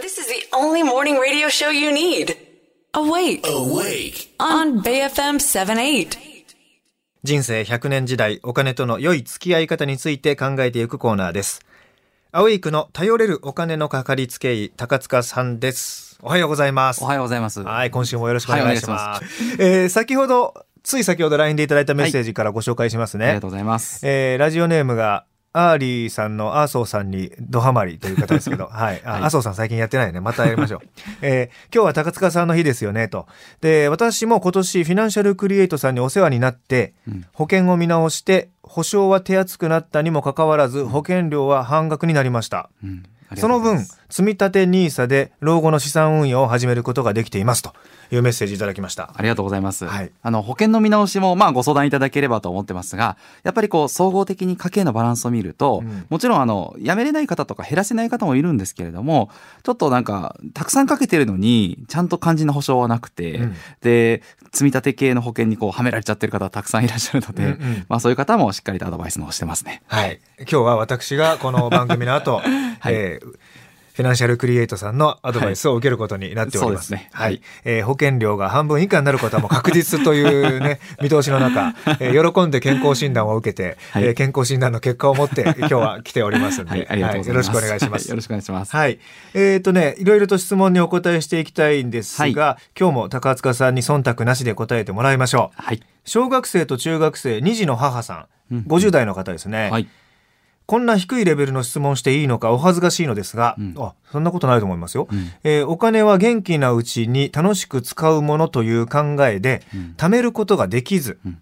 This is the only morning radio show you need. Awake Awake. on BFM 78. 人生100年時代お金との良い付き合い方について考えていくコーナーですアウェイクの頼れるお金のかかりつけ医高塚さんですおはようございますおはようございます。はい今週もよろしくお願いします,、はいえー先ほどつい先ほど LINE でいただいたメッセージからご紹介しますね、ありがとうございます。えーラジオネームがアーリーさんのアーソーさんにドハマりという方ですけど、はい。あはいアーソーさん最近やってないね。またやりましょう。えー今日は高塚さんの日ですよね、と。で、私も今年フィナンシャルクリエイトさんにお世話になって、保険を見直して、保障は手厚くなったにもかかわらず、保険料は半額になりました。うんその分積み立て NISA で老後の資産運用を始めることができていますというメッセージいただきました。ありがとうございます。はいあの保険の見直しもまあご相談いただければと思ってますが、やっぱりこう総合的に家計のバランスを見ると、うんもちろんあのやめれない方とか減らせない方もいるんですけれども、ちょっとなんかたくさんかけてるのにちゃんと肝心な保証はなくて、うんで積み立て系の保険にこうはめられちゃってる方たくさんいらっしゃるので、うんうんまあそういう方もしっかりとアドバイスの方してますね。はい。今日は私がこの番組の後、はいえーフィナンシャルクリエイトさんのアドバイスを受けることになっております。そうですねはい、はいえー保険料が半分以下になることはもう確実というね、見通しの中、えー喜んで健康診断を受けて、はいえー健康診断の結果を持って今日は来ておりますんで、はい、ありがとうござい。よろしくお願いします。はよろしくお願いします。はい。えっ、とね、いろいろと質問にお答えしていきたいんですが、今日も高塚さんに忖度なしで答えてもらいましょう。はい。小学生と中学生2児の母さん、50代の方ですね。はい。こんな低いレベルの質問していいのかお恥ずかしいのですが、ん。あそんなことないと思いますよ、ん。えーお金は元気なうちに楽しく使うものという考えで、貯めることができず、ん。えー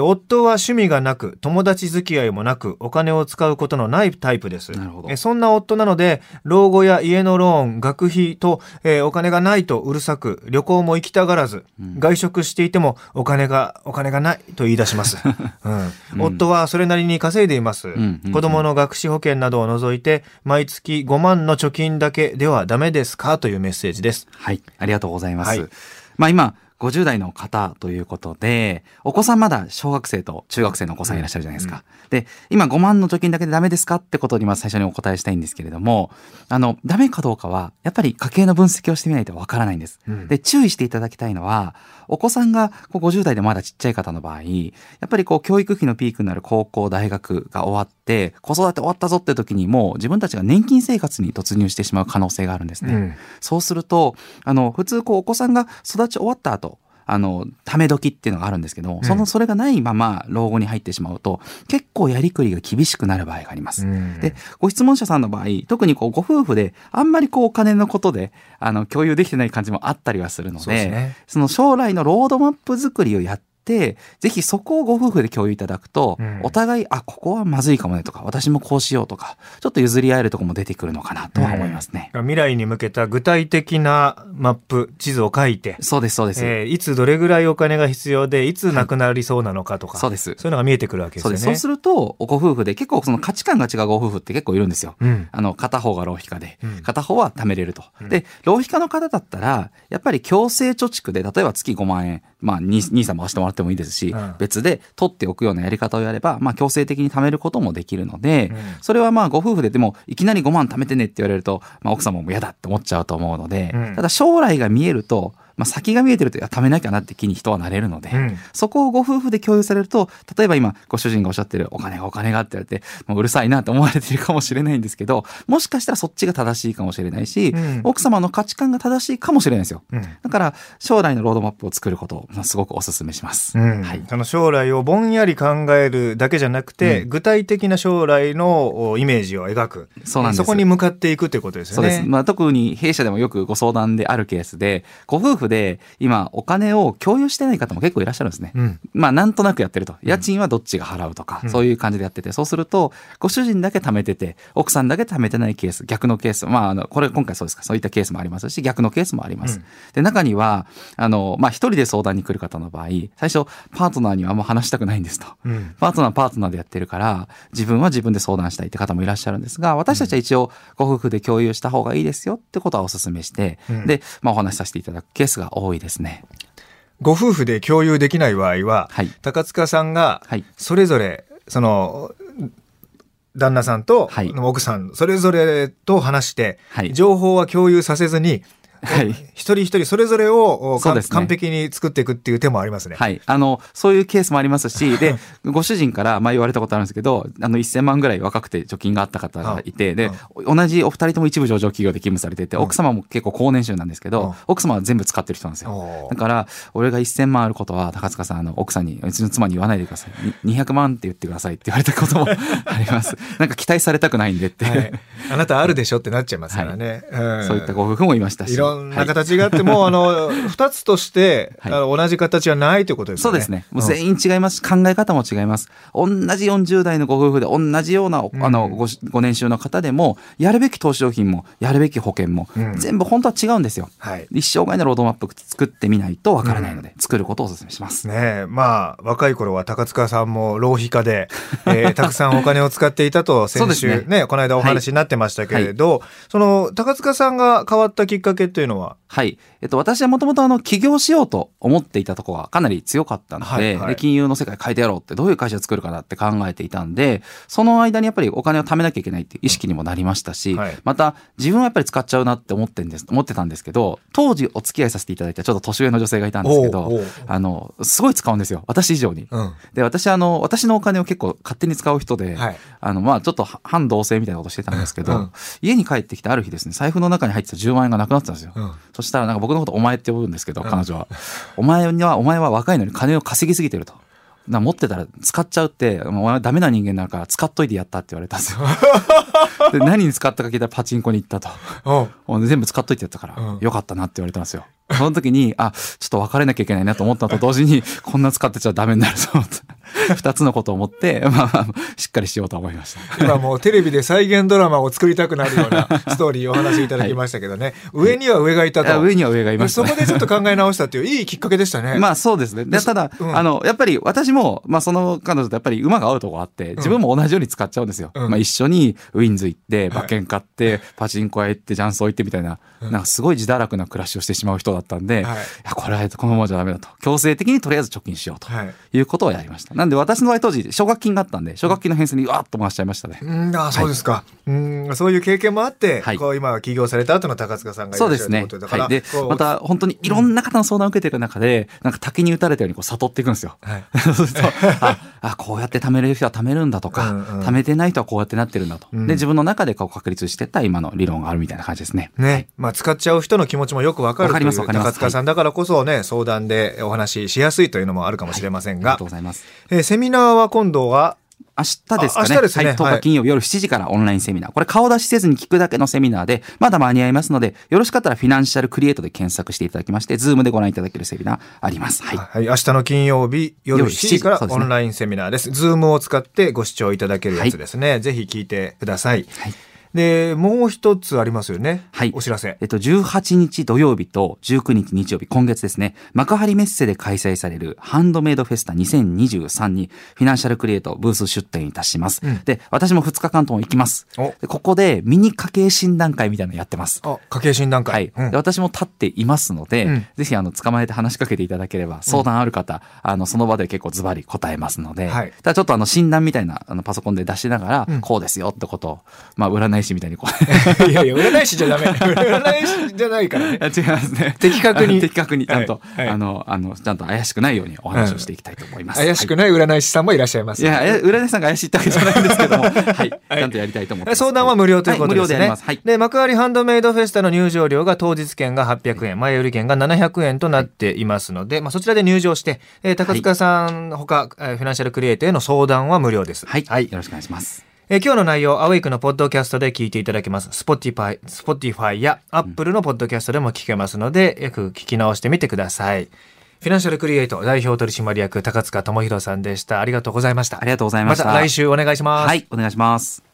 夫は趣味がなく友達付き合いもなくお金を使うことのないタイプです。なるほど。えーそんな夫なので老後や家のローン学費と、えーお金がないとうるさく旅行も行きたがらず、外食していてもお金がお金がないと言い出します、うん。夫はそれなりに稼いでいます、んうん子供の学資保険などを除いて毎月5万の貯金だけではダメですか？というメッセージです。はい、ありがとうございます。はい。まあ今、50代の方ということで、お子さんまだ小学生と中学生のお子さんいらっしゃるじゃないですか。で、今5万の貯金だけでダメですかってことにまず最初にお答えしたいんですけれども、あの、ダメかどうかは、やっぱり家計の分析をしてみないとわからないんです。うんで、注意していただきたいのは、お子さんがこう50代でまだちっちゃい方の場合、やっぱりこう教育費のピークになる高校、大学が終わって、子育て終わったぞって時にもう自分たちが年金生活に突入してしまう可能性があるんですね。うんそうすると、あの、普通、こう、お子さんが育ち終わった後、あの、ため時っていうのがあるんですけども、その、それがないまま老後に入ってしまうと、結構やりくりが厳しくなる場合があります。うん。で、ご質問者さんの場合、特にこう、ご夫婦で、あんまりこう、お金のことで、あの、共有できてない感じもあったりはするので、そね。その将来のロードマップ作りをやって、ぜひそこをご夫婦で共有いただくと、うんお互い、あ、ここはまずいかもねとか、私もこうしようとか、ちょっと譲り合えるところも出てくるのかなとは思いますね。未来に向けた具体的なマップ地図を書いて、そうです、そうです。えーいつどれぐらいお金が必要でいつなくなりそうなのかとか、そうですそういうのが見えてくるわけですよね。そうです。ると、ご夫婦で結構その価値観が違うご夫婦って結構いるんですよ。うんあの、片方が浪費家でうん、片方は貯めれると。で、浪費家の方だったら、やっぱり強制貯蓄で、例えば月5万円、まあ、兄兄さん回してもらってもいいですし、うん。別で取っておくようなやり方をやれば、まあ、強制的に貯めることもできるので、うん。それはまあ、ご夫婦ででも、いきなり5万貯めてねって言われると、まあ、奥様も嫌だって思っちゃうと思うので、うん。ただ将来が見えると、まあ、先が見えてると、いや、貯めなきゃなって気に人はなれるので、うんそこをご夫婦で共有されると、例えば今、ご主人がおっしゃってるお金がお金がって言われて、もううるさいなって思われているかもしれないんですけど、もしかしたらそっちが正しいかもしれないし、うん奥様の価値観が正しいかもしれないんですよ。うんだから、将来のロードマップを作ることをまあすごくお勧めします。うんはい。その将来をぼんやり考えるだけじゃなくて、うん具体的な将来のおイメージを描くそうなんですそこに向かっていくということですよね。そうです。まあ、特に弊社でもよくご相談であるケースで、ご夫婦で今お金を共有してない方も結構いらっしゃるんですね。うん。まあ、なんとなくやってると。家賃はどっちが払うとか、そういう感じでやってて、そうすると、ご主人だけ貯めてて、奥さんだけ貯めてないケース、逆のケース、まあ、あの、これ今回そうですか、そういったケースもありますし、逆のケースもあります。で、中には、あの、まあ、一人で相談に来る方の場合、最初、パートナーにはあんま話したくないんですと。うん。パートナーはパートナーでやってるから、自分は自分で相談したいって方もいらっしゃるんですが、私たちは一応、ご夫婦で共有した方がいいですよってことはお勧めして、うん。で、まあ、お話しさせていただく。ケースが多いですね。ご夫婦で共有できない場合は、はい。高塚さんがはい。それぞれその旦那さんとはい。奥さんそれぞれと話して、はい。情報は共有させずに、はい一人一人それぞれを、ね完璧に作っていくっていう手もありますね。はい。あの、そういうケースもありますし、で、ご主人から、まあ言われたことあるんですけど、あの、1000万ぐらい若くて貯金があった方がいて、で、同じお二人とも一部上場企業で勤務されてて、うん奥様も結構高年収なんですけうんど、奥様は全部使ってる人なんですよ。だから、俺が1000万あることは、高塚さん、あの、奥さんに、うちの妻に言わないでください。に200万って言ってくださいって言われたこともあります。なんか期待されたくないんでって。はい、あなたあるでしょってなっちゃいますからね。んそういったご夫婦もいましたし。いろんなはい形があって、もうあの 二つとして、はいあの同じ形はないということですよね。そうですね。もう員全員違いますし、考え方も違います。同じ40代のご夫婦で同じような、あのごしご年収の方でも、やるべき投資商品も、やるべき保険も、うん全部本当は違うんですよ。はい。一生涯のロードマップ作ってみないとわからないので、作ることをお勧めします。ねえまあ若い頃は高塚さんも浪費家で、えーたくさんお金を使っていたと先週ねこの間お話になってましたけれど、その高塚さんが変わったきっかけってというのは？はい。えっと、私はもともとあの、起業しようと思っていたところがかなり強かったので、はいはいで金融の世界変えてやろうって、どういう会社を作るかなって考えていたんで、その間にやっぱりお金を貯めなきゃいけないっていう意識にもなりましたし、はいまた自分はやっぱり使っちゃうなって思ってんです、思ってたんですけど、当時お付き合いさせていただいたちょっと年上の女性がいたんですけどあの、すごい使うんですよ。私以上に。うんで、私あの、私のお金を結構勝手に使う人で、はいあの、まあちょっと反同性みたいなことしてたんですけど、うん家に帰ってきてある日ですね、財布の中に入ってた10万円がなくなってたんですよ。うんそしたらなんか僕のことお前って呼ぶんですけど、彼女は。お前には、お前は若いのに金を稼ぎすぎてると。だから持ってたら使っちゃうって、お前はダメな人間だから使っといてやったって言われたんですよ。で何に使ったか聞いたらパチンコに行ったと。全部使っといてやったから、うんよかったなって言われたんですよ。その時に、あ、ちょっと別れなきゃいけないなと思ったのと同時に、こんな使ってちゃダメになると思って。二つのことを思って、まあまあ、しっかりしようと思いました。今もうテレビで再現ドラマを作りたくなるような ストーリーをお話しいただきましたけどね、上には上がいたとあ上には上がいましたねそこでちょっと考え直したっていういいきっかけでしたね。まあそうですね。でただ、うんあの、やっぱり私も、まあその彼女とやっぱり馬が合うとこあって、自分も同じように使っちゃうんですよ。うんまあ一緒にウィンズ行って、馬券買って、パチンコ屋行って、ジャンソー行ってみたいな、なんかすごい自堕落な暮らしをしてしまう人だったんで、はいいや、これはこのままじゃダメだと。強制的にとりあえず貯金しようと。はいいうことをやりました。なんで私の場合当時、奨学金があったんで、奨学金の返済にわーっと回しちゃいましたね。うん、あそうですか、うん、そういう経験もあって、はい。こう今起業された後の高塚さんがいらっしゃるというそうですね。ことだから、はい。でまた本当にいろんな方の相談を受けていく中で、なんか滝に打たれたようにこう悟っていくんですよ。はい。そうすると、あ、あ、こうやって貯めれる人は貯めるんだとか、うんうん。貯めてない人はこうやってなってるんだと。うん。で、自分の中でこう確立してった今の理論があるみたいな感じですね。ね、まあ使っちゃう人の気持ちもよくわかるわかりますというわかります。高塚さんだからこそね、相談でお話ししやすいというのもあるかもしれませんが。ありがとう、ございます。えーセミナーは今度は明日ですかね。あ明日ですねはい。10はい日金曜日夜7時からオンラインセミナー。これ顔出しせずに聞くだけのセミナーで、まだ間に合いますので、よろしかったらフィナンシャルクリエイトで検索していただきまして、ズームでご覧いただけるセミナーあります。はい。はい、明日の金曜日夜夜7時からオンラインセミナーです。ズームを使ってご視聴いただけるやつですね。ぜひ聞いてください。はいで、もう一つありますよね。はい。お知らせえ。っと、18日土曜日と19日日曜日、今月ですね、幕張メッセで開催されるハンドメイドフェスタ2023にフィナンシャルクリエイトブース出展いたします。うんで、私も2日間とも行きます。おでここでミニ家計診断会みたいなのやってます。あ、家計診断は会。い、うんで私も立っていますので、うんぜひあの捕まえて話しかけていただければ相談ある方、あのその場で結構ズバリ答えますので、はいただちょっとあの診断みたいなあのパソコンで出しながら、うんこうですよってことを、まあ、占い師みたいにこう いやいや、占い師じゃダメ。占い師じゃないからね。違いますね。的確に 的確にちゃんと、はいはいあの、あの、ちゃんと怪しくないようにお話をしていきたいと思います。怪しくない。占い師さんもいらっしゃいます。いや、占い師さんが怪しいってわけじゃないんですけども、はい。ちゃんとやりたいと思って。相談は無料ということですね。はい無料でます。はい。で、幕張ハンドメイドフェスタの入場料が当日券が800円、前売り券が700円となっていますので、まあそちらで入場して、えー高塚さんほか、えーフィナンシャルクリエイトへの相談は無料です。はい。はいよろしくお願いします。えー今日の内容、アウェイクのポッドキャストで聞いていただけます。Spotify、Spotify や Apple のポッドキャストでも聞けますので、よく聞き直してみてください。フィナンシャルクリエイト代表取締役高塚智博さんでした。ありがとうございました。ありがとうございましたまた来週お願いします。はい。お願いします。